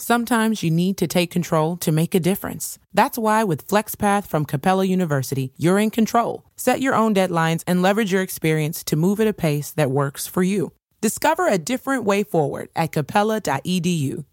Sometimes you need to take control to make a difference. That's why with FlexPath from Capella University, you're in control. Set your own deadlines and leverage your experience to move at a pace that works for you. Discover a different way forward at capella.edu.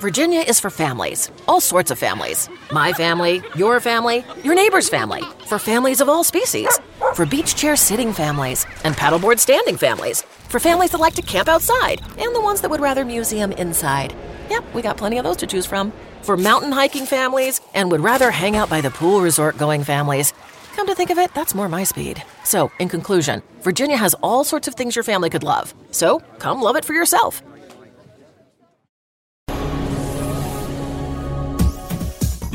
Virginia is for families, all sorts of families. My family, your family, your neighbor's family, for families of all species, for beach chair sitting families and paddleboard standing families, for families that like to camp outside and the ones that would rather museum inside. Yep, we got plenty of those to choose from. For mountain hiking families and would rather hang out by the pool resort going families. Come to think of it, that's more my speed. So, in conclusion, Virginia has all sorts of things your family could love. So, come love it for yourself.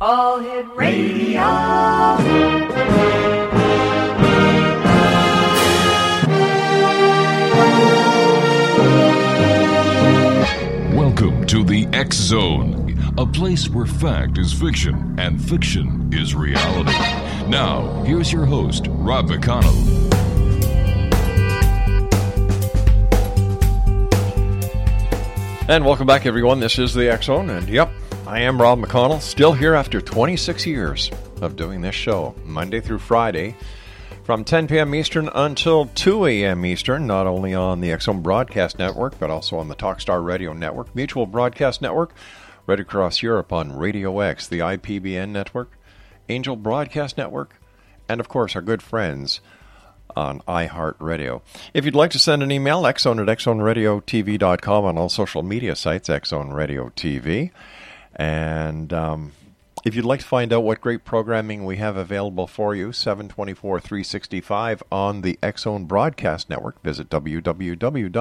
All Hit Radio. Welcome to the X Zone, a place where fact is fiction and fiction is reality. Now, here's your host, Rob McConnell. And welcome back, everyone. This is the X Zone, and yep, I am Rob McConnell, still here after 26 years of doing this show, Monday through Friday, from 10 p.m. Eastern until 2 a.m. Eastern, not only on the X Zone Broadcast Network, but also on the Talkstar Radio Network, Mutual Broadcast Network, right across Europe on Radio X, the IPBN network, Angel Broadcast Network, and of course our good friends on iHeartRadio. If you'd like to send an email, xzone at xzoneradiotv.com on all social media sites, Xzone Radio TV. And um, if you'd like to find out what great programming we have available for you, 724 365 on the Xzone Broadcast Network, visit www.xzbn.net.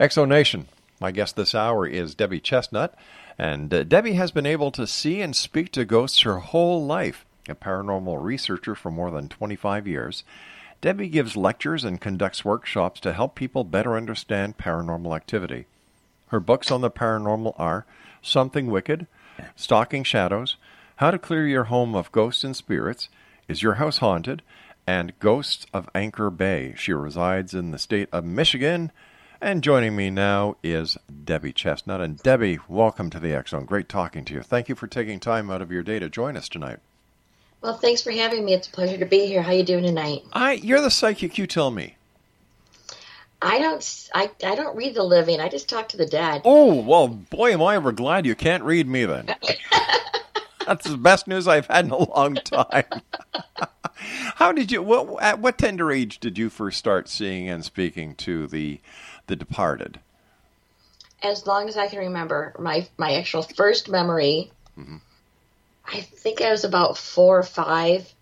Exo Nation, my guest this hour is Debi Chestnut. And uh, Debi has been able to see and speak to ghosts her whole life, a paranormal researcher for more than 25 years. Debi gives lectures and conducts workshops to help people better understand paranormal activity. Her books on the paranormal are Something Wicked, Stalking Shadows, How to Clear Your Home of Ghosts and Spirits, Is Your House Haunted, and Ghosts of Anchor Bay. She resides in the state of Michigan. And joining me now is Debi Chestnut. And Debi, welcome to the Zone. Great talking to you. Thank you for taking time out of your day to join us tonight. Well, thanks for having me. It's a pleasure to be here. How you doing tonight? I, you're the psychic. You tell me. I don't. I, I don't read the living. I just talk to the dead. Oh well, boy, am I ever glad you can't read me then. That's the best news I've had in a long time. How did you? What at what tender age did you first start seeing and speaking to the the departed? As long as I can remember, my my actual first memory. Mm-hmm. I think I was about four or five,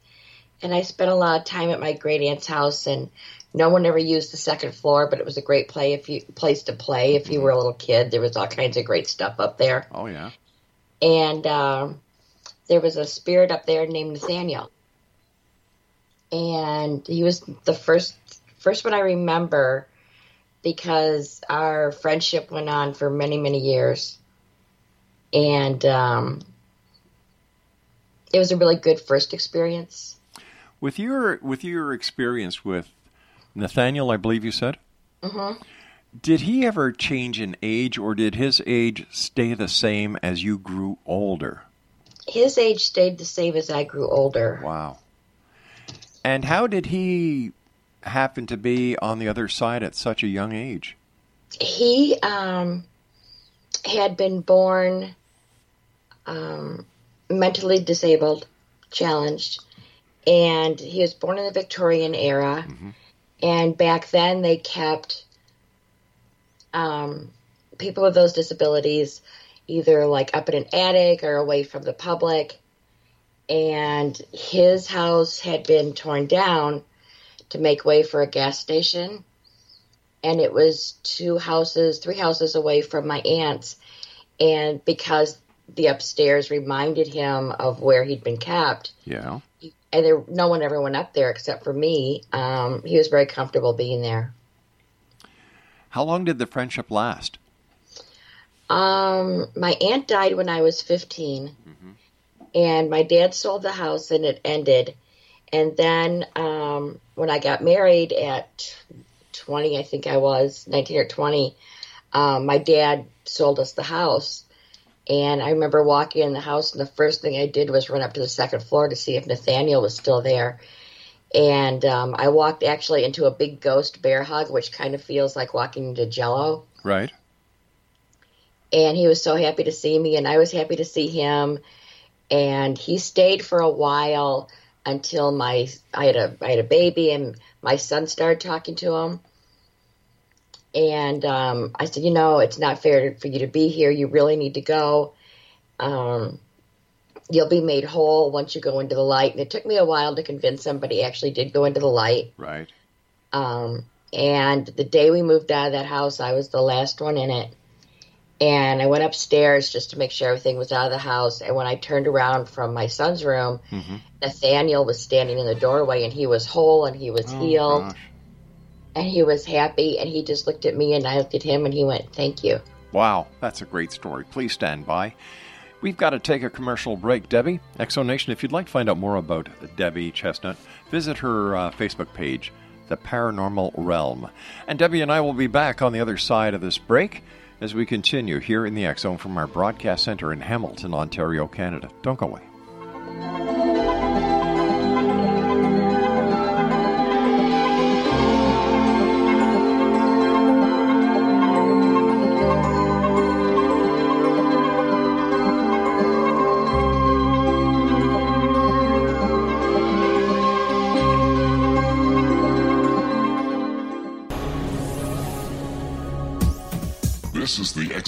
and I spent a lot of time at my great aunt's house. And no one ever used the second floor, but it was a great play if you place to play if you were a little kid. There was all kinds of great stuff up there. Oh yeah. and um, there was a spirit up there named Nathaniel, and he was the first first one I remember because our friendship went on for many many years, and um, it was a really good first experience. With your with your experience with Nathaniel, I believe you said. Mm-hmm. Did he ever change in age, or did his age stay the same as you grew older? His age stayed the same as I grew older. Wow. And how did he happen to be on the other side at such a young age? He um, had been born um, mentally disabled, challenged, and he was born in the Victorian era. And back then, they kept um, people with those disabilities either like up in an attic or away from the public. And his house had been torn down to make way for a gas station. And it was two houses, three houses away from my aunt's. And because the upstairs reminded him of where he'd been kept, Yeah. and there no one ever went up there except for me, um, he was very comfortable being there. How long did the friendship last? Um, my aunt died when I was 15, and my dad sold the house and it ended. And then um, when I got married at 20, I think I was 19 or 20, um, my dad sold us the house. And I remember walking in the house, and the first thing I did was run up to the second floor to see if Nathaniel was still there. And um, I walked actually into a big ghost bear hug, which kind of feels like walking into Jello Right. and he was so happy to see me and I was happy to see him and he stayed for a while until my I had a I had a baby and my son started talking to him and um, I said you know it's not fair for you to be here you really need to go um, you'll be made whole once you go into the light and it took me a while to convince him but he actually did go into the light Right. um, and the day we moved out of that house, I was the last one in it. And I went upstairs just to make sure everything was out of the house. And when I turned around from my son's room, Nathaniel was standing in the doorway and he was whole and he was healed gosh. And he was happy. And he just looked at me and I looked at him and he went, Thank you. Wow, that's a great story. Please stand by. We've got to take a commercial break, Debi. Exonation, if you'd like to find out more about Debi Chestnut, visit her uh, Facebook page, The Paranormal Realm. And Debi and I will be back on the other side of this break as we continue here in the X Zone from our broadcast center in Hamilton, Ontario, Canada. Don't go away.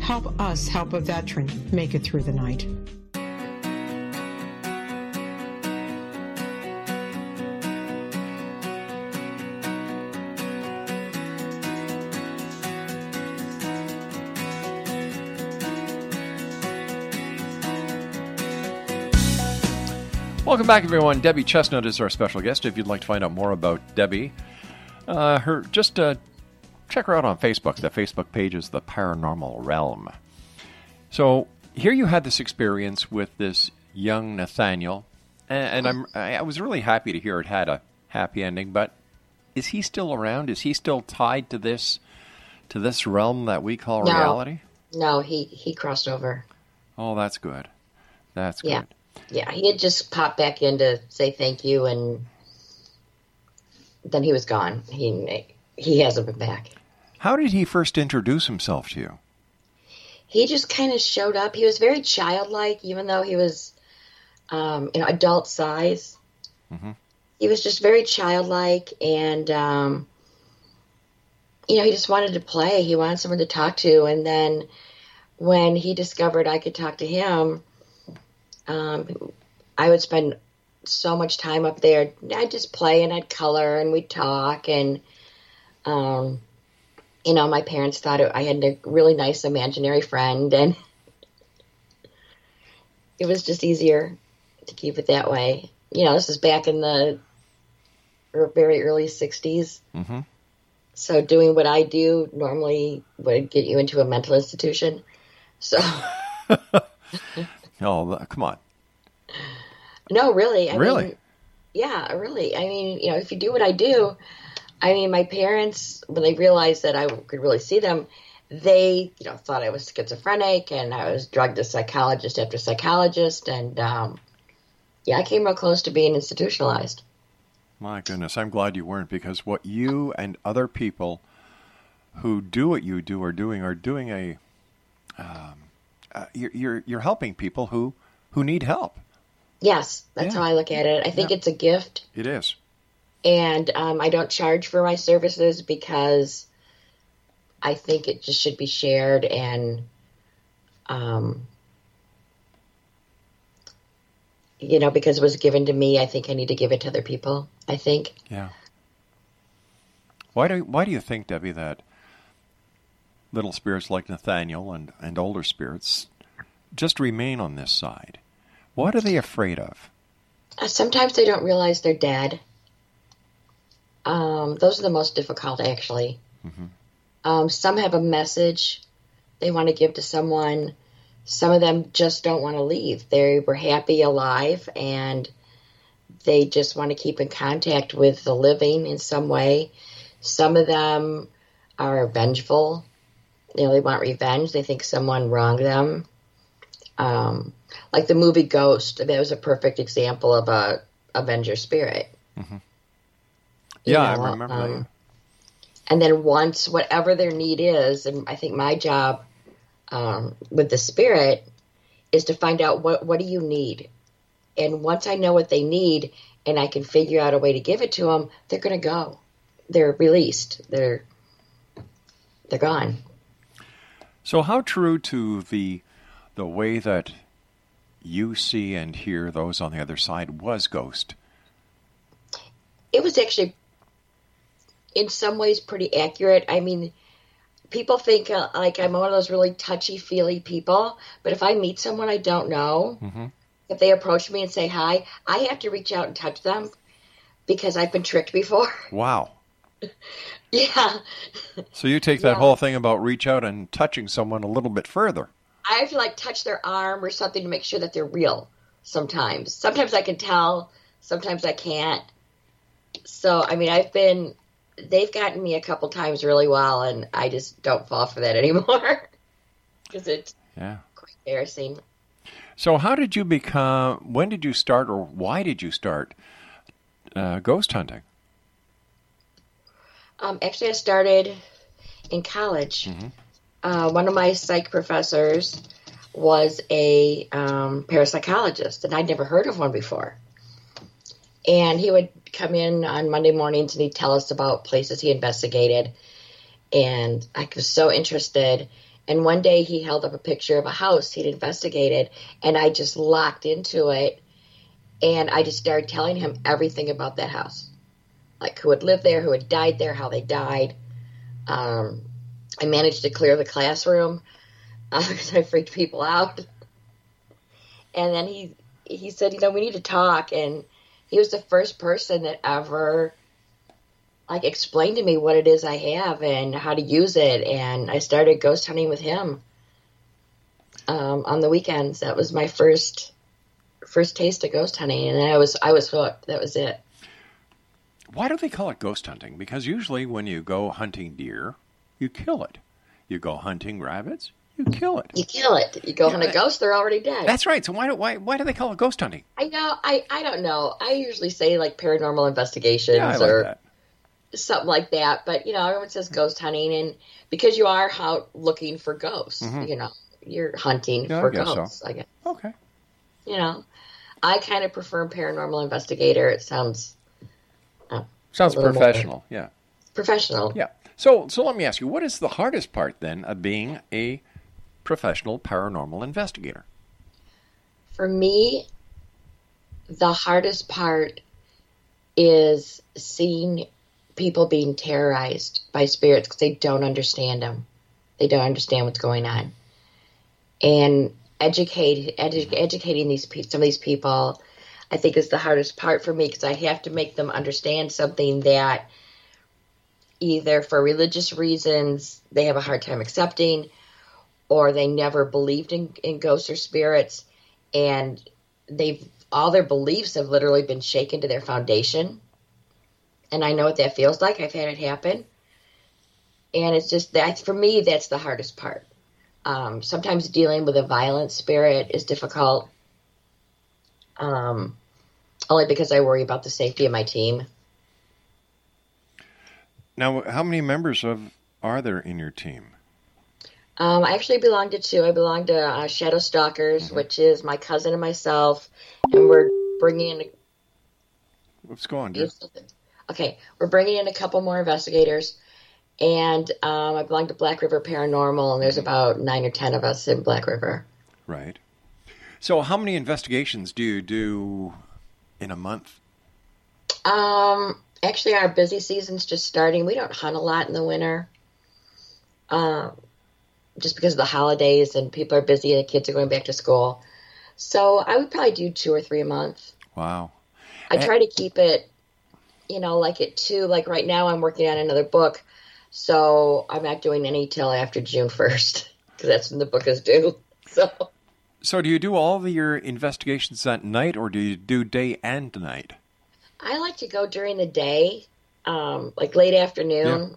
Help us help a veteran make it through the night. Welcome back, everyone. Debi Chestnut is our special guest. If you'd like to find out more about Debi, uh, her just uh, check her out on Facebook. The Facebook page is the Paranormal Realm. So here you had this experience with this young Nathaniel, and, and I'm I was really happy to hear it had a happy ending. But is he still around? Is he still tied to this to this realm that we call No. reality? No, he he crossed over. Oh, that's good. That's Yeah. good. Yeah, he had just popped back in to say thank you, and then he was gone. He he hasn't been back. How did he first introduce himself to you? He just kind of showed up. He was very childlike, even though he was, um, you know, adult size. Mhm. He was just very childlike, and um, you know, he just wanted to play. He wanted someone to talk to, and then when he discovered I could talk to him, um, I would spend so much time up there. I'd just play and I'd color and we'd talk and, um, you know, my parents thought it, I had a really nice imaginary friend and it was just easier to keep it that way. You know, this is back in the er- very early 60s. Mm-hmm. So doing what I do normally would get you into a mental institution. So Oh, come on. no, really. I Really? Mean, yeah, really. I mean, you know, if you do what I do, I mean, my parents when they realized that I could really see them, they you know thought I was schizophrenic and I was drugged to psychologist after psychologist, and um, yeah, I came real close to being institutionalized. My goodness, I'm glad you weren't because what you and other people who do what you do are doing are doing a. Um, uh, you're, you're you're helping people who who need help. Yes, that's Yeah. how I look at it. I think Yeah. it's a gift. It is. And um, I don't charge for my services because I think it just should be shared and um, you know because it was given to me I think I need to give it to other people I think. Yeah. Why do why do you think, Debi, that little spirits like Nathaniel and, and older spirits just remain on this side? What are they afraid of? Uh, sometimes they don't realize they're dead. Um, those are the most difficult, actually. Um, some have a message they want to give to someone. Some of them just don't want to leave. They were happy alive and they just want to keep in contact with the living in some way. Some of them are vengeful. You know, they want revenge. They think someone wronged them. Um, like the movie Ghost, that was a perfect example of a Avenger spirit. You Yeah, know, I remember um, that. and then once whatever their need is and i think my job um, with the spirit is to find out what what do you need and once i know what they need and i can figure out a way to give it to them they're going to go they're released they're they're gone So, how true to the the way that you see and hear those on the other side was Ghost? it was actually in some ways pretty accurate i mean people think uh, like i'm one of those really touchy feely people but if i meet someone i don't know if they approach me and say hi i have to reach out and touch them because i've been tricked before Wow. yeah So you take that Yeah. whole thing about reach out and touching someone a little bit further. i have to like touch their arm or something to make sure that they're real sometimes sometimes i can tell sometimes i can't so i mean i've been they've gotten me a couple times really well and i just don't fall for that anymore because it's Yeah. quite embarrassing So how did you become? When did you start, or why did you start uh, ghost hunting? Um, actually, I started in college. Uh, one of my psych professors was a um, parapsychologist, and I'd never heard of one before. And he would come in on Monday mornings and he'd tell us about places he investigated. And I was so interested. And one day he held up a picture of a house he'd investigated, and I just locked into it. And I just started telling him everything about that house like who had lived there, who had died there, how they died. Um, I managed to clear the classroom because I freaked people out. And then he he said, you know, we need to talk. And he was the first person that ever like explained to me what it is I have and how to use it. And I started ghost hunting with him um, on the weekends. That was my first first taste of ghost hunting, and I was I was hooked. That was it. Why do they call it ghost hunting? Because usually when you go hunting deer, you kill it. You go hunting rabbits, you kill it. You kill it. You go hunt a ghost, they're already dead. That's right. So why do why why do they call it ghost hunting? I know. I I don't know. I usually say like paranormal investigations Yeah, like or that. something like that. But you know, everyone says ghost hunting, and because you are out looking for ghosts, you know, you're hunting Mm-hmm. Yeah, for guess so. ghosts. I guess Okay. you know. I kind of prefer paranormal investigator. It sounds Sounds A little more. professional. Yeah. professional. Yeah. So so let me ask you, what is the hardest part then of being a professional paranormal investigator? For me, the hardest part is seeing people being terrorized by spirits because they don't understand them. They don't understand what's going on, and educate edu- educating these pe- some of these people, I think is the hardest part for me because I have to make them understand something that either for religious reasons they have a hard time accepting, or they never believed in, in ghosts or spirits, and they've all their beliefs have literally been shaken to their foundation. And I know what that feels like. I've had it happen. And it's just that for me, that's the hardest part. Um, sometimes dealing with a violent spirit is difficult, um, only because I worry about the safety of my team. Now, how many members of are there in your team? Um, I actually belong to two. I belong to uh, Shadow Stalkers, which is my cousin and myself, and we're bringing in. What's going on. Okay, we're bringing in a couple more investigators, and um, I belong to Black River Paranormal, and there's about nine or ten of us in Black River. Right. So, how many investigations do you do in a month? Um, actually, our busy season's just starting. We don't hunt a lot in the winter, um, just because of the holidays and people are busy and the kids are going back to school. So I would probably do two or three a month. Wow. I try to keep it, you know, like it too. Like right now, I'm working on another book, so I'm not doing any till after June first because that's when the book is due. So So, do you do all of your investigations at night, or do you do day and night? I like to go during the day, um, like late afternoon,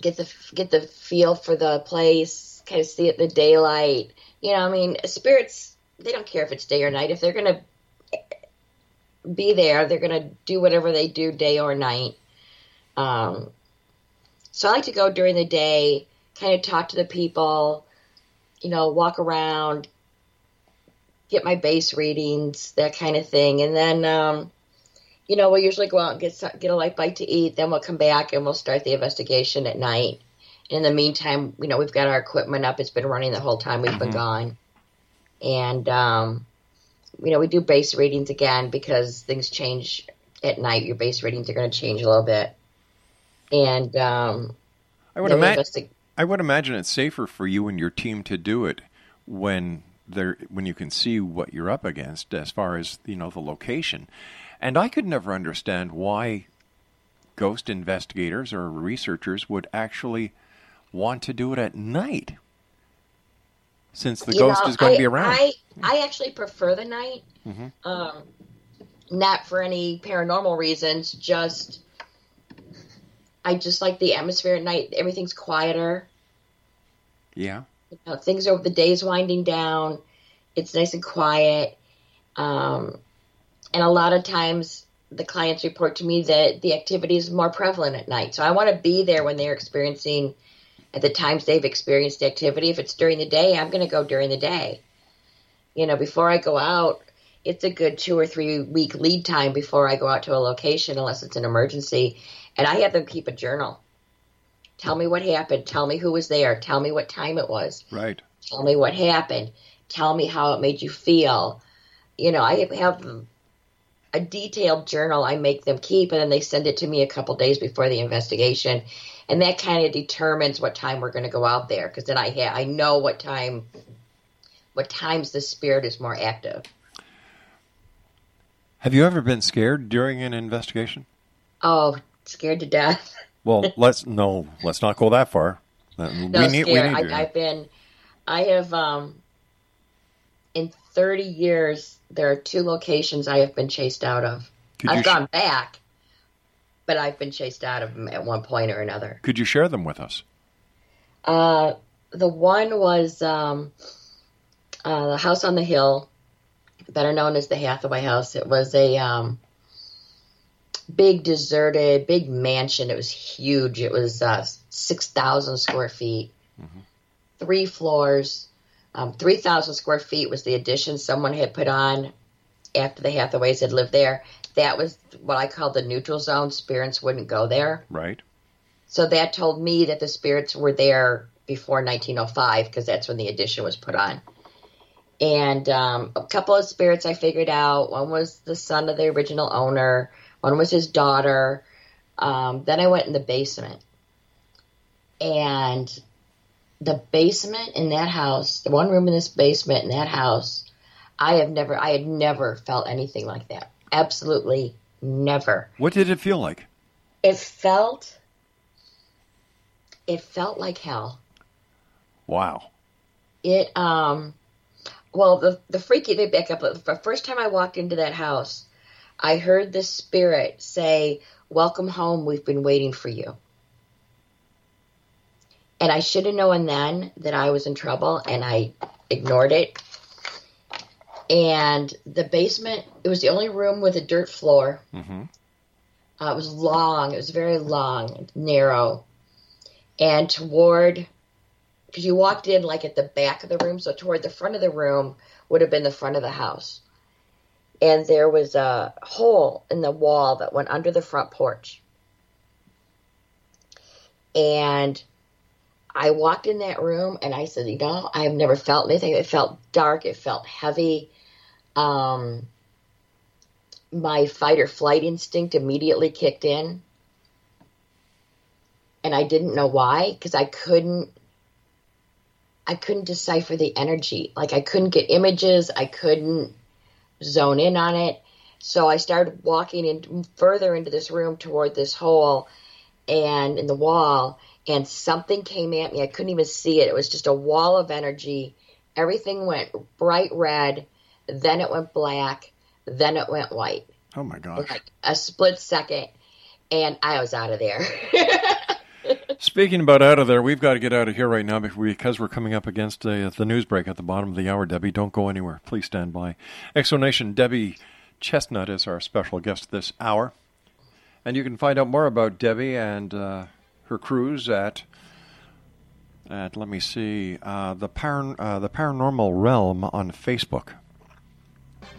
get the get the feel for the place, kind of see it in the daylight. You know, I mean, spirits they don't care if it's day or night. If they're gonna be there, they're gonna do whatever they do, day or night. Um, so I like to go during the day, kind of talk to the people, you know, walk around, get my base readings, that kind of thing, and then. Um, you know, we'll usually go out and get get a light bite to eat. Then we'll come back and we'll start the investigation at night. In the meantime, you know, we've got our equipment up. It's been running the whole time we've been gone, and um, you know, we do base readings again because things change at night. Your base readings are going to change a little bit, and um, I would imagine. investi- I would imagine it's safer for you and your team to do it when there when you can see what you're up against as far as you know the location. And I could never understand why ghost investigators or researchers would actually want to do it at night, since the you ghost know, is going I, to be around. I I actually prefer the night. Mhm. Um, not for any paranormal reasons, just I just like the atmosphere at night. Everything's quieter. yeah. You know, things are the day's winding down. It's nice and quiet. Um, and a lot of times the clients report to me that the activity is more prevalent at night. So I want to be there when they're experiencing at the times they've experienced the activity. If it's during the day, I'm going to go during the day. You know, before I go out, it's a good two or three week lead time before I go out to a location, unless it's an emergency. And I have them keep a journal. Tell me what happened. Tell me who was there. Tell me what time it was. Right. Tell me what happened. Tell me how it made you feel. You know, I have a detailed journal I make them keep, and then they send it to me a couple days before the investigation, and that kind of determines what time we're going to go out there. Because then I ha- I know what time, what times the spirit is more active. Have you ever been scared during an investigation? Oh, scared to death. Well, let's no, let's not go that far. Uh, No, we need, we scared. need I, I've been, I have, um, 30 years, there are two locations I have been chased out of. Could I've sh- gone back, but I've been chased out of them at one point or another. Could you share them with us? Uh, the one was um, uh, the house on the hill, better known as the Hathaway House. It was a um, big, deserted, big mansion. It was huge. It was uh, 6,000 square feet, three floors. Um, 3,000 square feet was the addition someone had put on after the Hathaways had lived there. That was what I call the neutral zone. Spirits wouldn't go there. Right. So that told me that the spirits were there before 1905 because that's when the addition was put on. And um, a couple of spirits I figured out. One was the son of the original owner. One was his daughter. Um, then I went in the basement, and the basement in that house, the one room in this basement in that house, I have never, I had never felt anything like that. Absolutely never What did it feel like? it felt it felt like hell Wow. it um well the the freaky they back up the first time i walked into that house i heard the spirit say welcome home we've been waiting for you and i should have known then that i was in trouble and i ignored it. And the basement it was the only room with a dirt floor. Mm-hmm. Uh, it was long. It was very long, narrow, and toward because you walked in like at the back of the room, so toward the front of the room would have been the front of the house, and there was a hole in the wall that went under the front porch, and I walked in that room and I said, you know, I have never felt anything. It felt dark. It felt heavy. Um, my fight or flight instinct immediately kicked in. And I didn't know why because I couldn't I couldn't decipher the energy. Like I couldn't get images, I couldn't zone in on it. So I started walking in further into this room toward this hole and in the wall and something came at me. I couldn't even see it. It was just a wall of energy. Everything went bright red, then it went black, then it went white. Oh my gosh. Like a split second and I was out of there. Speaking about out of there, we've got to get out of here right now because we're coming up against uh, the news break at the bottom of the hour. Debi, don't go anywhere. Please stand by. Exonation Debi Chestnut is our special guest this hour. And you can find out more about Debi and uh, her cruise at at let me see uh, the par- uh, the paranormal realm on Facebook.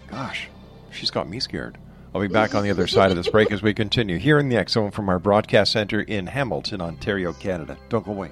Gosh, she's got me scared. I'll be back on the other side of this break as we continue here in the Zone from our broadcast center in Hamilton, Ontario, Canada. Don't go away.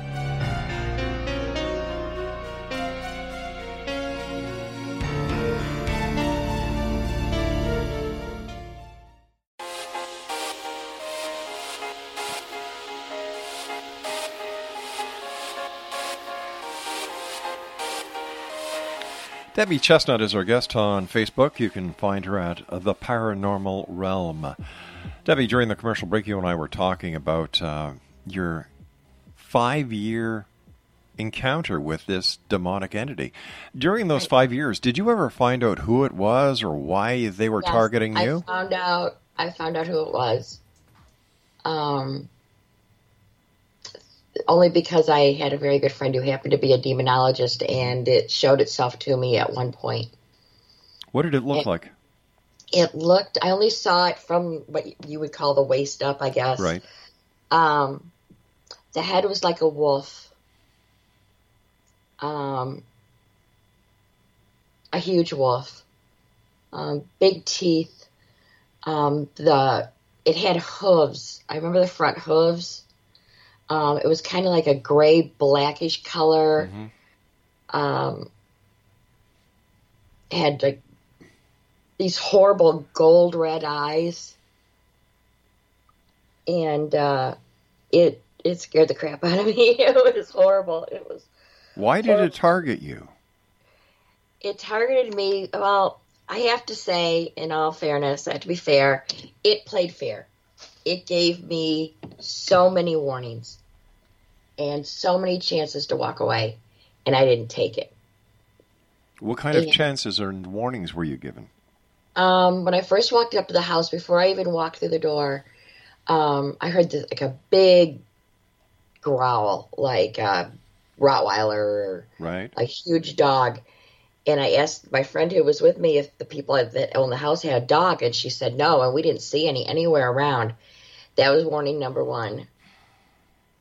Debi Chestnut is our guest on Facebook. You can find her at The Paranormal Realm. Debi, during the commercial break, you and I were talking about uh, your five year encounter with this demonic entity. During those five years, did you ever find out who it was or why they were Yes, targeting I found out. I found out who it was. Um, only because I had a very good friend who happened to be a demonologist, and it showed itself to me at one point. What did it look like? It looked. I only saw it from what you would call the waist up, I guess. Right. Um, the head was like a wolf. Um, a huge wolf. Um, big teeth. Um, the it had hooves. I remember the front hooves. Um, it was kind of like a gray blackish color. Um, had like these horrible gold red eyes, and uh, it it scared the crap out of me. it was horrible. It was Why did it target you? it targeted me. Well, I have to say, in all fairness, I have to be fair. It played fair. It gave me so many warnings and so many chances to walk away, and I didn't take it. What kind of chances or warnings were you given? Um, when I first walked up to the house, before I even walked through the door, um, I heard this, like a big growl, like a Rottweiler or Right. a huge dog. And I asked my friend who was with me if the people that own the house had a dog, and she said no, and we didn't see any anywhere around. That was warning number one.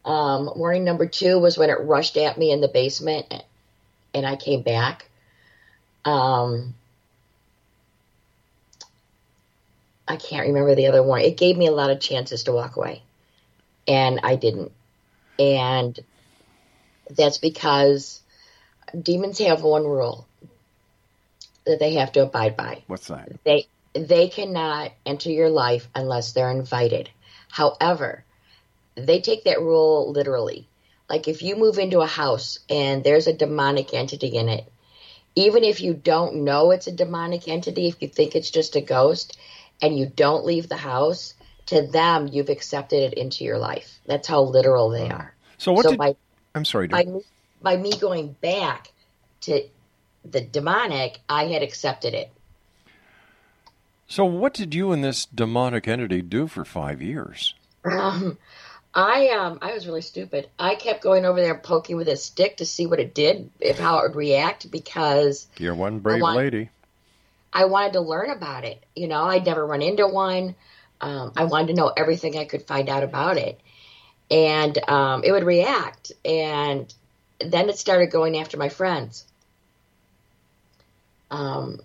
Um, warning number two was when it rushed at me in the basement, and I came back. Um, I can't remember the other one. It gave me a lot of chances to walk away, and I didn't. And that's because demons have one rule that they have to abide by. What's that? They they cannot enter your life unless they're invited. However, they take that rule literally. Like if you move into a house and there's a demonic entity in it, even if you don't know it's a demonic entity, if you think it's just a ghost and you don't leave the house, to them you've accepted it into your life. That's how literal they are. So what so did by I'm sorry, by me, by me going back to the demonic, I had accepted it. So what did you and this demonic entity do for five years? Um, I um I was really stupid. I kept going over there poking with a stick to see what it did, if how it would react, because You're one brave want- lady. I wanted to learn about it. You know, I'd never run into one. Um, I wanted to know everything I could find out about it, and um, it would react, and then it started going after my friends. Um,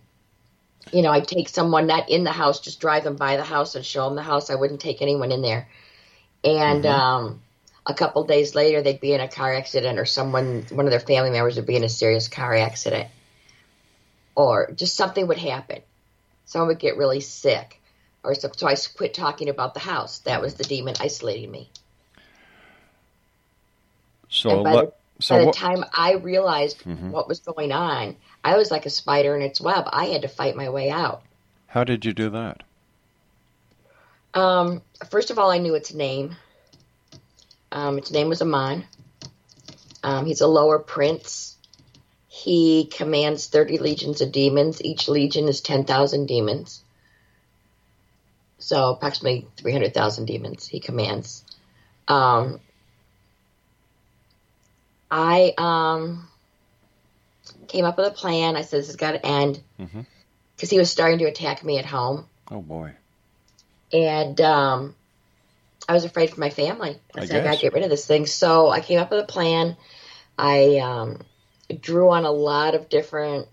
you know, I'd take someone not in the house, just drive them by the house and show them the house. I wouldn't take anyone in there. And um, a couple days later, they'd be in a car accident, or someone, one of their family members, would be in a serious car accident, or just something would happen. Someone would get really sick, or so, so I quit talking about the house. That was the demon isolating me. So by, the, so by the what, time I realized Mhm. what was going on, I was like a spider in its web. I had to fight my way out. how did you do that? Um, first of all, I knew its name. Um, its name was Amon. Um, he's a lower prince. He commands 30 legions of demons. Each legion is 10,000 demons. So approximately 300,000 demons he commands. Um, I, um, came up with a plan. I said, this has got to end Mm-hmm. because he was starting to attack me at home. Oh boy. And um, I was afraid for my family. I, I said, I gotta get rid of this thing. So I came up with a plan. I um, drew on a lot of different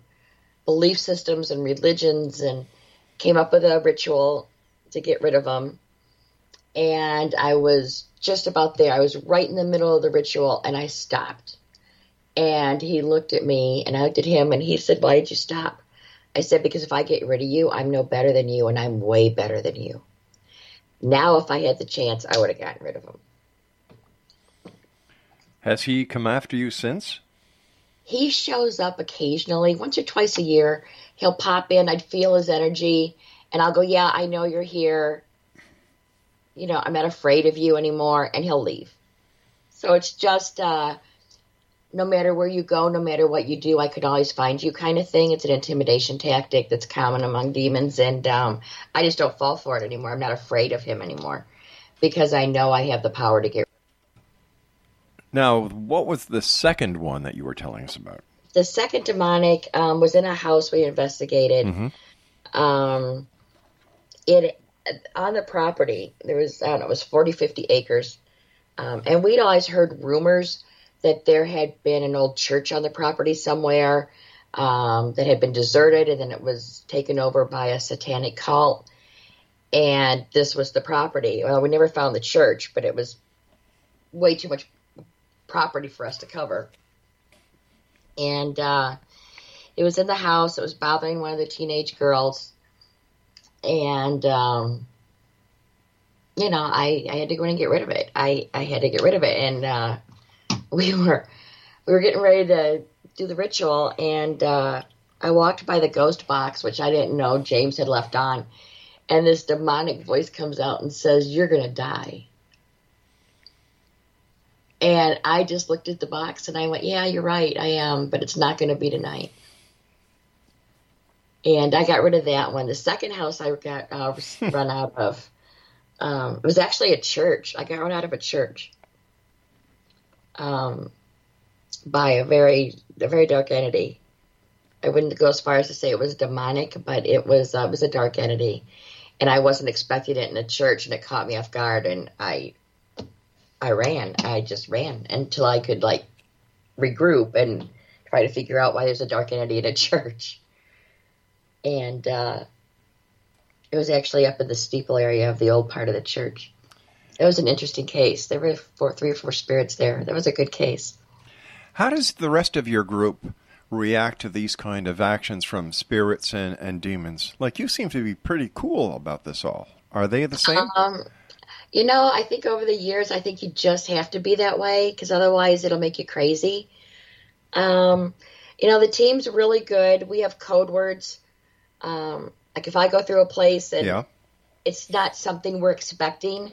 belief systems and religions and came up with a ritual to get rid of them. And I was just about there. I was right in the middle of the ritual and I stopped. And he looked at me and I looked at him and he said, Why did you stop? I said, Because if I get rid of you, I'm no better than you and I'm way better than you. Now, if I had the chance, I would have gotten rid of him. Has he come after you since? He shows up occasionally, once or twice a year. He'll pop in. I'd feel his energy, and I'll go, "Yeah, I know you're here. You know, I'm not afraid of you anymore," and he'll leave. So it's just, uh, no matter where you go, no matter what you do, I could always find you, kind of thing. It's an intimidation tactic that's common among demons, and um, I just don't fall for it anymore. I'm not afraid of him anymore because I know I have the power to get Now, what was the second one that you were telling us about? the second demonic um, was in a house we investigated. Mm-hmm. Um, it on the property there was I don't know it was 40, 50 acres, um, and we'd always heard rumors that there had been an old church on the property somewhere um, that had been deserted and then it was taken over by a satanic cult. And this was the property. Well, we never found the church, but it was way too much property for us to cover and uh, it was in the house. It was bothering one of the teenage girls, and um, you know, I, I had to go in and get rid of it. I, I had to get rid of it, and uh, we were we were getting ready to do the ritual, and uh, I walked by the ghost box, which I didn't know James had left on, and this demonic voice comes out and says, "You're gonna die." And I just looked at the box and I went, Yeah, you're right, I am, but it's not going to be tonight. And I got rid of that one. The second house I got uh, run out of um, it was actually a church. I got run out of a church um, by a very a very dark entity. I wouldn't go as far as to say it was demonic, but it was uh, it was a dark entity, and I wasn't expecting it in a church, and it caught me off guard, and I I ran. I just ran until I could like regroup and try to figure out why there's a dark entity in a church. And uh, it was actually up in the steeple area of the old part of the church. It was an interesting case. There were four, three or four spirits there. That was a good case. How does the rest of your group react to these kind of actions from spirits and, and demons? Like you seem to be pretty cool about this all. Are they the same? Um, you know, I think over the years, I think you just have to be that way because otherwise it'll make you crazy. Um, you know, the team's really good. We have code words. Um, like if I go through a place and yeah. it's not something we're expecting,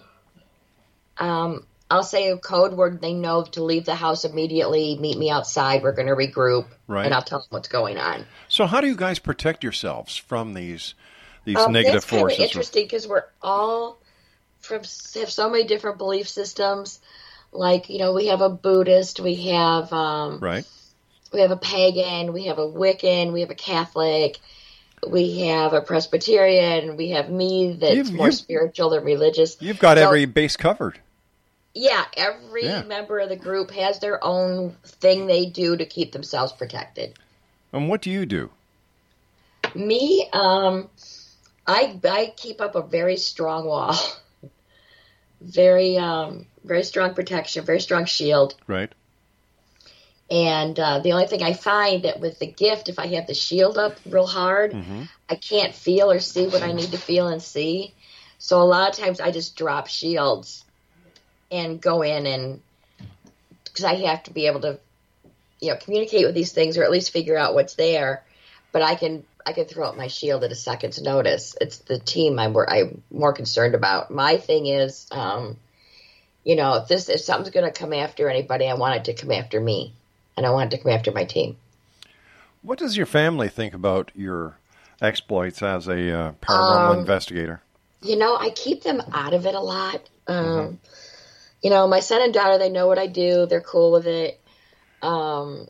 um, I'll say a code word. They know to leave the house immediately. Meet me outside. We're going to regroup, Right. and I'll tell them what's going on. So how do you guys protect yourselves from these these Um, negative that's kind of forces? interesting because we're all from have so many different belief systems. Like you know, we have a Buddhist, we have um, Right. we have a pagan, we have a Wiccan, we have a Catholic, we have a Presbyterian, we have me that's You've- more you've- spiritual than religious. You've got So, every base covered. Yeah. Every Yeah. member of the group has their own thing they do to keep themselves protected. And what do you do? Me, um, I I keep up a very strong wall, very um, very strong protection, very strong shield. Right. And uh, the only thing I find that with the gift, if I have the shield up real hard, Mm-hmm. I can't feel or see what I need to feel and see. So a lot of times I just drop shields and go in and because I have to be able to, you know, communicate with these things or at least figure out what's there. But I can I can throw up my shield at a second's notice. It's the team I'm more, I'm more concerned about. My thing is, um, you know, if this if something's going to come after anybody, I want it to come after me, and I want it to come after my team. What does your family think about your exploits as a uh, paranormal Um, investigator? you know, I keep them out of it a lot. Um, You know, my son and daughter, they know what I do. They're cool with it. Um,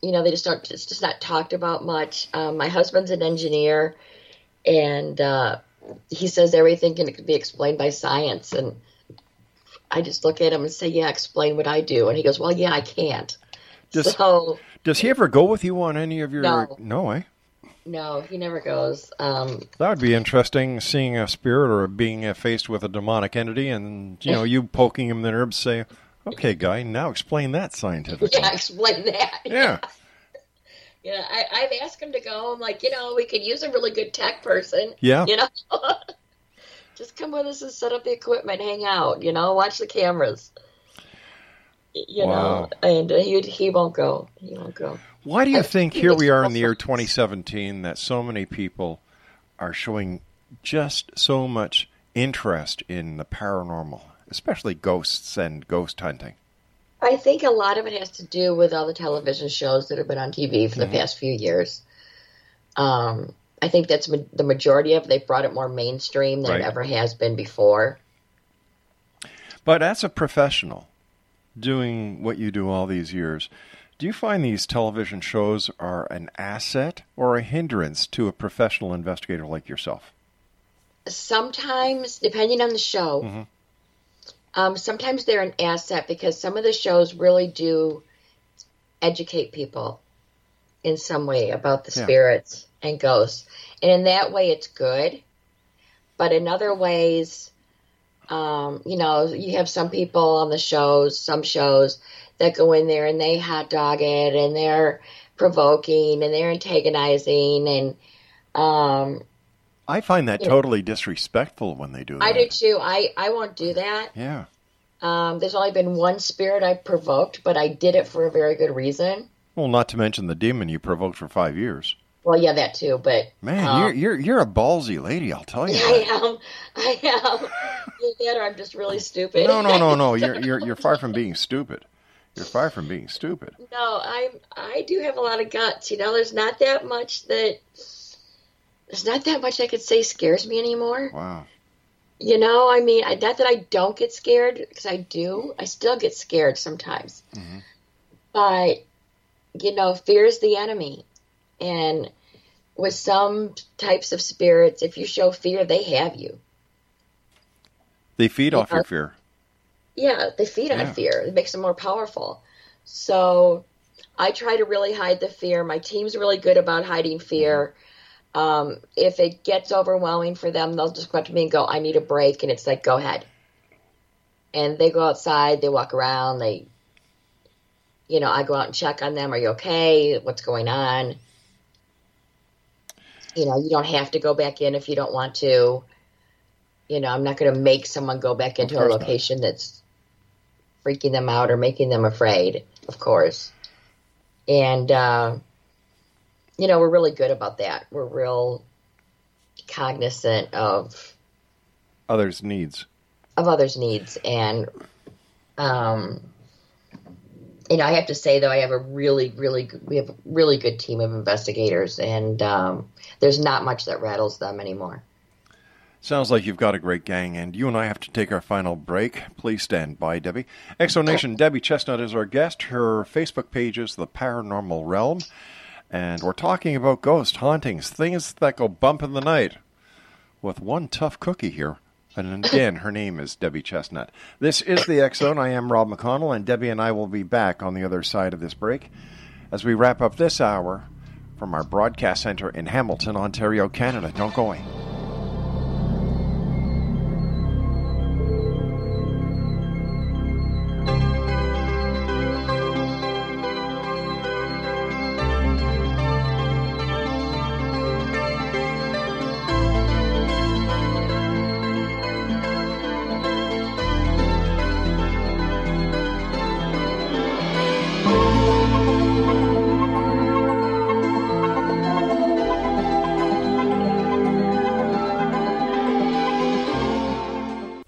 you know, they just don't. It's just not talked about much. Um, my husband's an engineer, and uh, he says everything can be explained by science. And I just look at him and say, "Yeah, explain what I do." And he goes, "Well, yeah, I can't." Does, so does he ever go with you on any of your? No. no eh? No, he never goes. Um, That would be interesting, seeing a spirit or being uh, faced with a demonic entity, and you know, you poking him in the ribs, say, "Okay, guy, now explain that scientifically." yeah, explain that. Yeah. Yeah, I, I've asked him to go. I'm like, you know, we could use a really good tech person. Yeah. You know, just come with us and set up the equipment, hang out. You know, watch the cameras. You Wow. know, and uh, he he won't go. He won't go. Why do you think here we are in the year 2017 that so many people are showing just so much interest in the paranormal, especially ghosts and ghost hunting? I think a lot of it has to do with all the television shows that have been on TV for the Mhm. past few years. Um, I think that's ma- the majority of. it. They've brought it more mainstream than Right. it ever has been before. But as a professional doing what you do all these years, do you find these television shows are an asset or a hindrance to a professional investigator like yourself? Sometimes, depending on the show, Mhm. um, sometimes they're an asset because some of the shows really do educate people in some way about the Yeah. spirits and ghosts. And in that way, it's good. But in other ways, um, you know, you have some people on the shows, some shows that go in there and they hot dog it and they're provoking and they're antagonizing and um, I find that totally disrespectful when they do that. I do too. I, I won't do that. Yeah. Um, there's only been one spirit I provoked, but I did it for a very good reason. Well, not to mention the demon you provoked for five years. Well, yeah, that too. But Man, um, you're you're you're a ballsy lady, I'll tell you. I am. I am. Either I'm just really stupid. No, no, no, no. You're you're you're far from being stupid. You're far from being stupid. no, I'm. I do have a lot of guts. You know, there's not that much that. There's not that much I could say scares me anymore. Wow. You know, I mean, I, not that I don't get scared because I do. I still get scared sometimes. Mm-hmm. But you know, fear is the enemy, and with some types of spirits, if you show fear, they have you. They feed off Yeah. your fear. Yeah, they feed on Yeah. fear. It makes them more powerful. So I try to really hide the fear. My team's really good about hiding fear. Um, if it gets overwhelming for them, they'll just come up to me and go, I need a break. And it's like, go ahead. And they go outside, they walk around, they, you know, I go out and check on them. Are you okay? What's going on? You know, you don't have to go back in if you don't want to. You know, I'm not going to make someone go back into a course not. location that's freaking them out or making them afraid, of course. And, uh, you know, we're really good about that. We're real cognizant of Others' needs. of others' needs. And, um, you know, I have to say though, I have a really, really, good, we have a really good team of investigators, and um, there's not much that rattles them anymore. Sounds like you've got a great gang, and you and I have to take our final break. Please stand by, Debi. Exonation Debi Chestnut is our guest. Her Facebook page is The Paranormal Realm, and we're talking about ghost hauntings, things that go bump in the night, with one tough cookie here. And again, her name is Debi Chestnut. This is the Zone. I am Rob McConnell, and Debi and I will be back on the other side of this break as we wrap up this hour from our broadcast center in Hamilton, Ontario, Canada. Don't go away.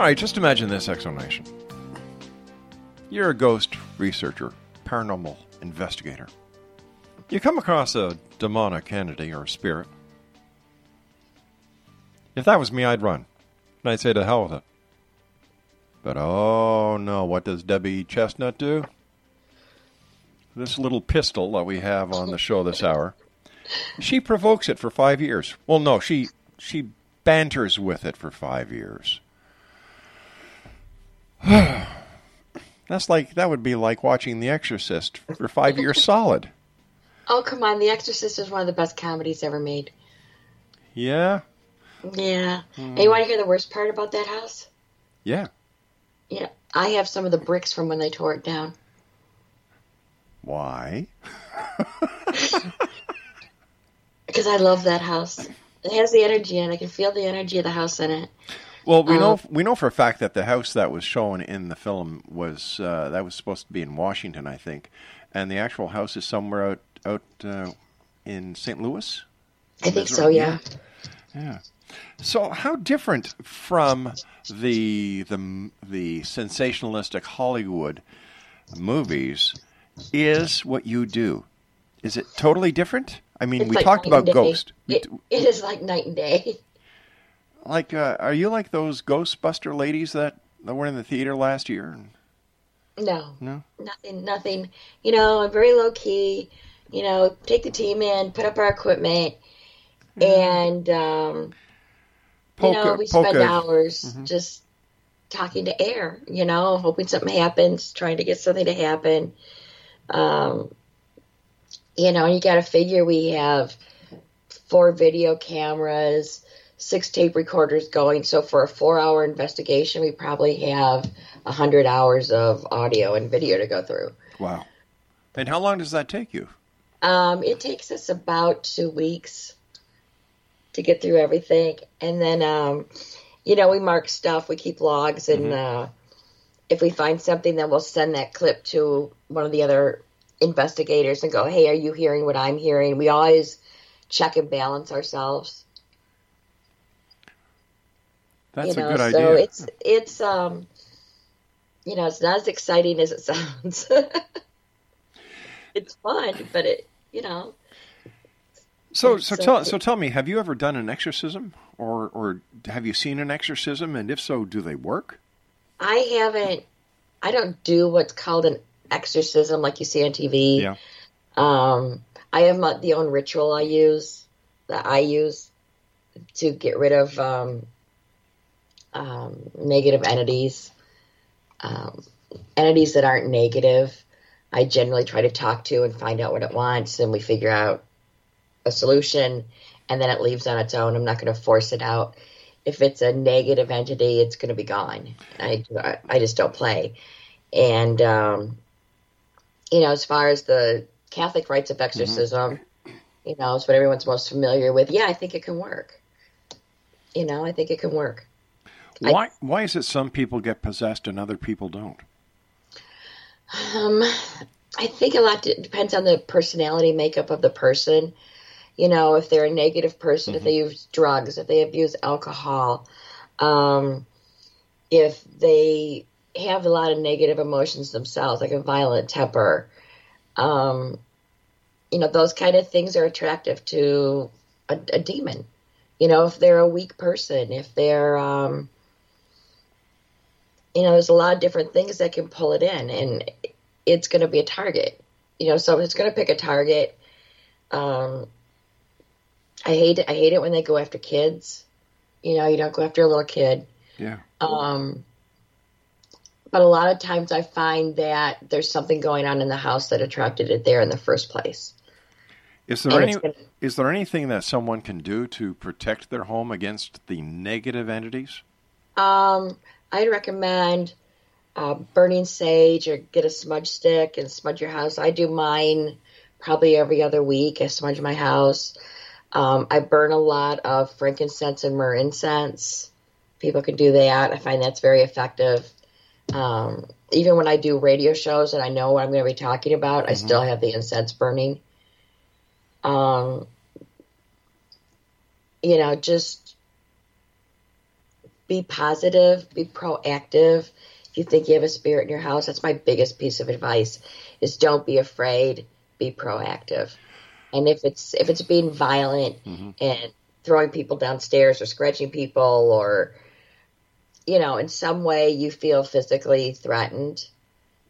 All right, just imagine this explanation. You're a ghost researcher, paranormal investigator. You come across a demonic entity or a spirit. If that was me, I'd run. And I'd say to hell with it. But oh no, what does Debi Chestnut do? This little pistol that we have on the show this hour, she provokes it for five years. Well, no, she she banters with it for five years. That's like that would be like watching The Exorcist for five years solid. Oh come on, The Exorcist is one of the best comedies ever made. Yeah. Yeah. Hmm. And you want to hear the worst part about that house? Yeah. Yeah, I have some of the bricks from when they tore it down. Why? Because I love that house. It has the energy and I can feel the energy of the house in it. Well, we know Um, we know for a fact that the house that was shown in the film was uh, that was supposed to be in Washington, I think, and the actual house is somewhere out out uh, in St. Louis. I think so, yeah. Yeah. So, how different from the the the sensationalistic Hollywood movies is what you do? Is it totally different? I mean, It's we like talked about. Ghost. It, it is like night and day. Like, uh, are you like those Ghostbuster ladies that, that were in the theater last year? No, No. nothing, nothing. You know, I'm very low key. You know, take the team in, put up our equipment, and um, you know, Polka- we spend polka. hours Mhm. just talking to air. You know, hoping something happens, trying to get something to happen. Um, you know, you got to figure we have four video cameras, six tape recorders going. So for a four-hour investigation, we probably have a hundred hours of audio and video to go through. Wow. And how long does that take you? Um, it takes us about two weeks to get through everything, and then um, you know we mark stuff, we keep logs, and uh, if we find something, then we'll send that clip to one of the other investigators and go, "Hey, are you hearing what I'm hearing?" We always check and balance ourselves. That's you know, a good so idea. it's it's um, you know, it's not as exciting as it sounds. it's fun, but it, you know, So, so uh, tell so tell me, have you ever done an exorcism, or or have you seen an exorcism, and if so, do they work? I haven't. I don't do what's called an exorcism like you see on TV. Yeah. Um, I have my, the own ritual I use that I use to get rid of um, um, negative entities, um, entities that aren't negative. I generally try to talk to and find out what it wants, and we figure out a solution, and then it leaves on its own. I'm not going to force it out. If it's a negative entity, it's going to be gone. I I just don't play, and um, you know, as far as the Catholic rites of exorcism, you know, it's what everyone's most familiar with. Yeah, I think it can work. You know, I think it can work. Why why is it some people get possessed and other people don't? Um, I think a lot de- depends on the personality makeup of the person. You know, if they're a negative person, if they use drugs, if they abuse alcohol, um, if they have a lot of negative emotions themselves, like a violent temper, um, you know, those kind of things are attractive to a, a demon. You know, if they're a weak person, if they're, um, you know, there's a lot of different things that can pull it in, and it's going to be a target. You know, so it's going to pick a target. Um, I hate it. I hate it when they go after kids. You know, you don't go after a little kid. Yeah. Um, but a lot of times I find that there's something going on in the house that attracted it there in the first place. Is there And any gonna- is there anything that someone can do to protect their home against the negative entities? Um, I'd recommend uh, burning sage or get a smudge stick and smudge your house. I do mine probably every other week. I smudge my house. Um, I burn a lot of frankincense and myrrh incense. People can do that. I find that's very effective. Um, even when I do radio shows and I know what I'm going to be talking about, I still have the incense burning. Um, you know, just be positive, be proactive. If you think you have a spirit in your house, that's my biggest piece of advice is don't be afraid, be proactive. And if it's if it's being violent mm-hmm. and throwing people downstairs or scratching people or you know, in some way you feel physically threatened,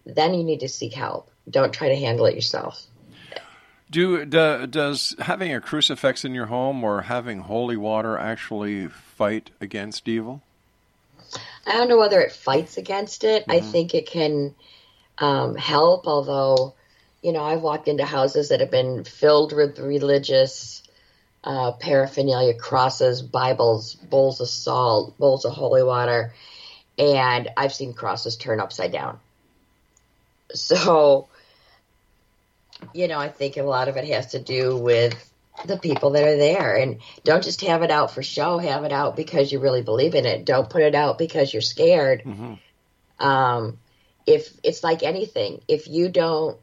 then you need to seek help. Don't try to handle it yourself. Do, do does having a crucifix in your home or having holy water actually fight against evil? I don't know whether it fights against it. I think it can um, help, although you know, I've walked into houses that have been filled with religious uh, paraphernalia, crosses, Bibles, bowls of salt, bowls of holy water, and I've seen crosses turn upside down. So, you know, I think a lot of it has to do with the people that are there. And don't just have it out for show, have it out because you really believe in it. Don't put it out because you're scared. Mm-hmm. Um, if it's like anything, if you don't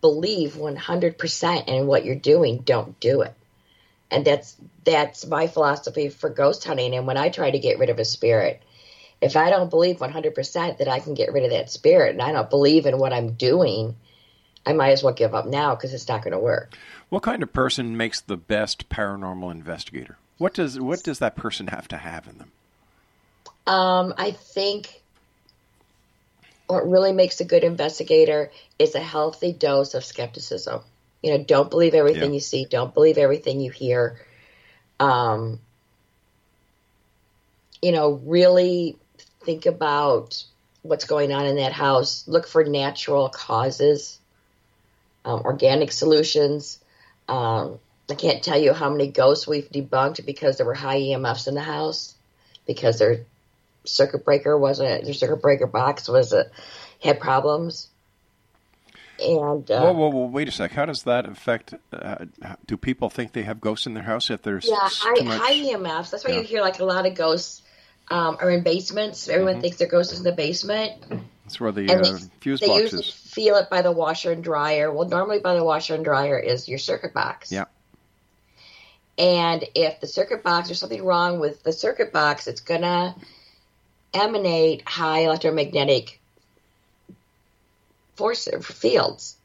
believe 100% in what you're doing, don't do it. And that's that's my philosophy for ghost hunting. And when I try to get rid of a spirit, if I don't believe 100% that I can get rid of that spirit and I don't believe in what I'm doing, I might as well give up now because it's not going to work. What kind of person makes the best paranormal investigator? What does what does that person have to have in them? Um, I think what really makes a good investigator is a healthy dose of skepticism. You know, don't believe everything Yeah. you see, don't believe everything you hear. Um, you know, really think about what's going on in that house. Look for natural causes, um, organic solutions. Um, I can't tell you how many ghosts we've debunked because there were high EMFs in the house, because their circuit breaker wasn't their circuit breaker box was a, had problems. And uh, whoa, whoa, whoa! Wait a sec. How does that affect? Uh, do people think they have ghosts in their house if there's yeah, high, much? high EMFs. That's why Yeah. you hear like a lot of ghosts um, are in basements. Everyone Mhm. thinks their ghost is in the basement. That's where the uh, fuse they box usually is. Feel it by the washer and dryer. Well, normally by the washer and dryer is your circuit box. Yeah. And if the circuit box, there's something wrong with the circuit box, it's gonna emanate high electromagnetic force fields.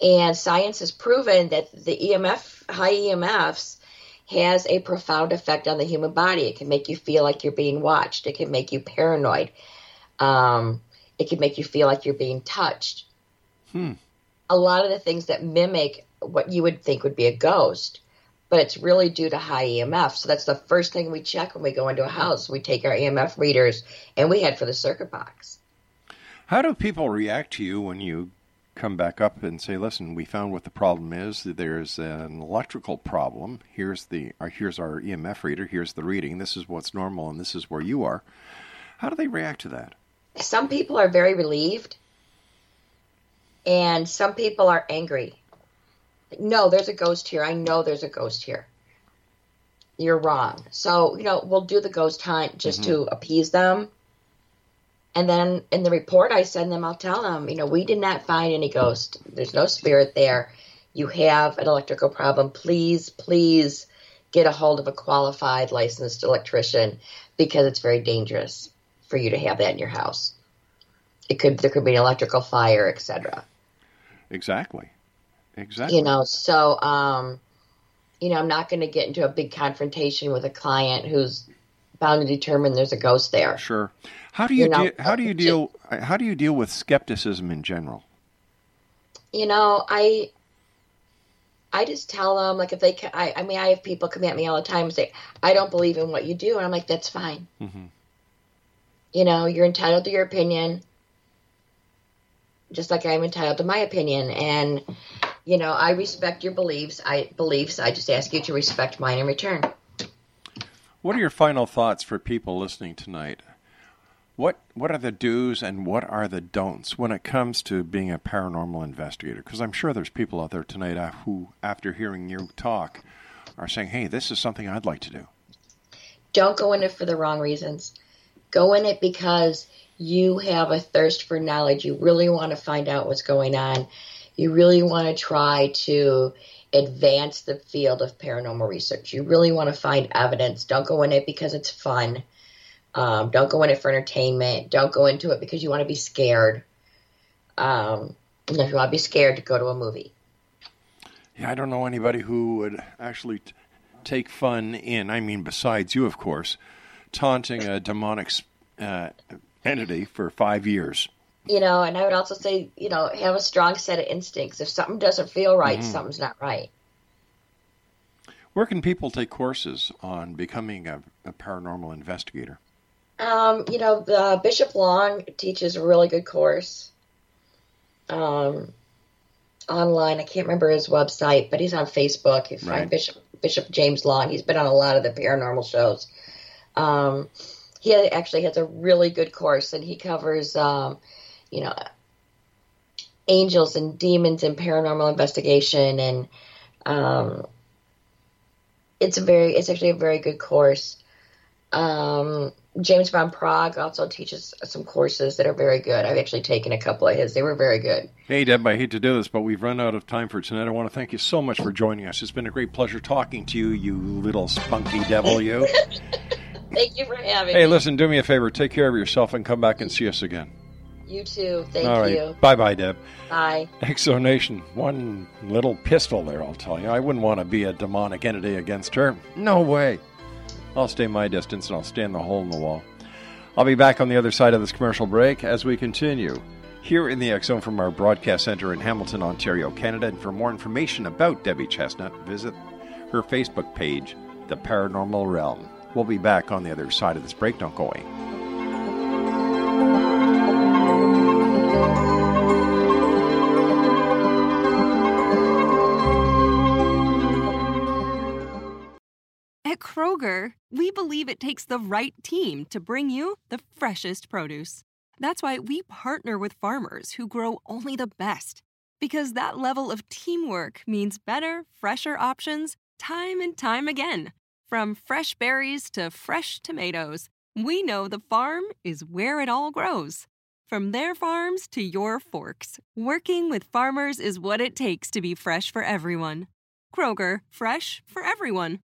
And science has proven that the EMF, high EMFs, has a profound effect on the human body. It can make you feel like you're being watched. It can make you paranoid. Um, it can make you feel like you're being touched. Hmm. A lot of the things that mimic what you would think would be a ghost, but it's really due to high EMF. So that's the first thing we check when we go into a house. We take our EMF readers and we head for the circuit box. How do people react to you when you come back up and say, "Listen, we found what the problem is. There's an electrical problem. Here's the uh, here's our EMF reader. Here's the reading. This is what's normal, and this is where you are." How do they react to that? Some people are very relieved, and some people are angry. No, there's a ghost here. I know there's a ghost here. You're wrong. So, you know, we'll do the ghost hunt just to mm-hmm. appease them. And then in the report I send them, I'll tell them, you know, we did not find any ghost. There's no spirit there. You have an electrical problem. Please, please get a hold of a qualified licensed electrician because it's very dangerous for you to have that in your house. It could there could be an electrical fire, etc. Exactly. Exactly. You know, so um, you know, I'm not going to get into a big confrontation with a client who's bound to determine there's a ghost there. Sure. How do you, You know, deal, how do you deal how do you deal with skepticism in general? You know, I I just tell them like if they can, I, I mean I have people come at me all the time and say I don't believe in what you do and I'm like that's fine. Mm-hmm. You know, you're entitled to your opinion. Just like I'm entitled to my opinion and you know, I respect your beliefs. I beliefs. I just ask you to respect mine in return. What are your final thoughts for people listening tonight? What what are the do's and what are the don'ts when it comes to being a paranormal investigator? Because I'm sure there's people out there tonight uh, who, after hearing you talk, are saying, "Hey, this is something I'd like to do." Don't go in it for the wrong reasons. Go in it because you have a thirst for knowledge. You really want to find out what's going on. You really want to try to advance the field of paranormal research. You really want to find evidence. Don't go in it because it's fun. Um, don't go in it for entertainment. Don't go into it because you want to be scared. Um, if you want to be scared, to go to a movie. Yeah, I don't know anybody who would actually t- take fun in. I mean, besides you, of course, taunting a demonic uh, entity for five years. You know, and I would also say, you know, have a strong set of instincts. If something doesn't feel right, Mhm. something's not right. Where can people take courses on becoming a, a paranormal investigator? Um, you know, the Bishop Long teaches a really good course. Um, online. I can't remember his website, but he's on Facebook. You find Right. Bishop Bishop James Long. He's been on a lot of the paranormal shows. Um, he actually has a really good course, and he covers, um, you know, angels and demons and paranormal investigation, and um, it's a very, it's actually a very good course. Um, James Van Praagh also teaches some courses that are very good. I've actually taken a couple of his; they were very good. Hey, Deb, I hate to do this, but we've run out of time for tonight. I want to thank you so much for joining us. It's been a great pleasure talking to you, you little spunky devil, you. Thank you for having hey, me. listen, do me a favor. Take care of yourself and come back and see us again. You too. Thank All right. you. Bye bye, Deb. Bye. Exonation. One little pistol there, I'll tell you. I wouldn't want to be a demonic entity against her. No way. I'll stay my distance and I'll stand the hole in the wall. I'll be back on the other side of this commercial break as we continue here in the X from our broadcast center in Hamilton, Ontario, Canada. And for more information about Debi Chestnut, visit her Facebook page, The Paranormal Realm. We'll be back on the other side of this break. Don't go away. At Kroger, we believe it takes the right team to bring you the freshest produce. That's why we partner with farmers who grow only the best, because that level of teamwork means better, fresher options time and time again. From fresh berries to fresh tomatoes, we know the farm is where it all grows. From their farms to your forks, working with farmers is what it takes to be fresh for everyone. Kroger, fresh for everyone.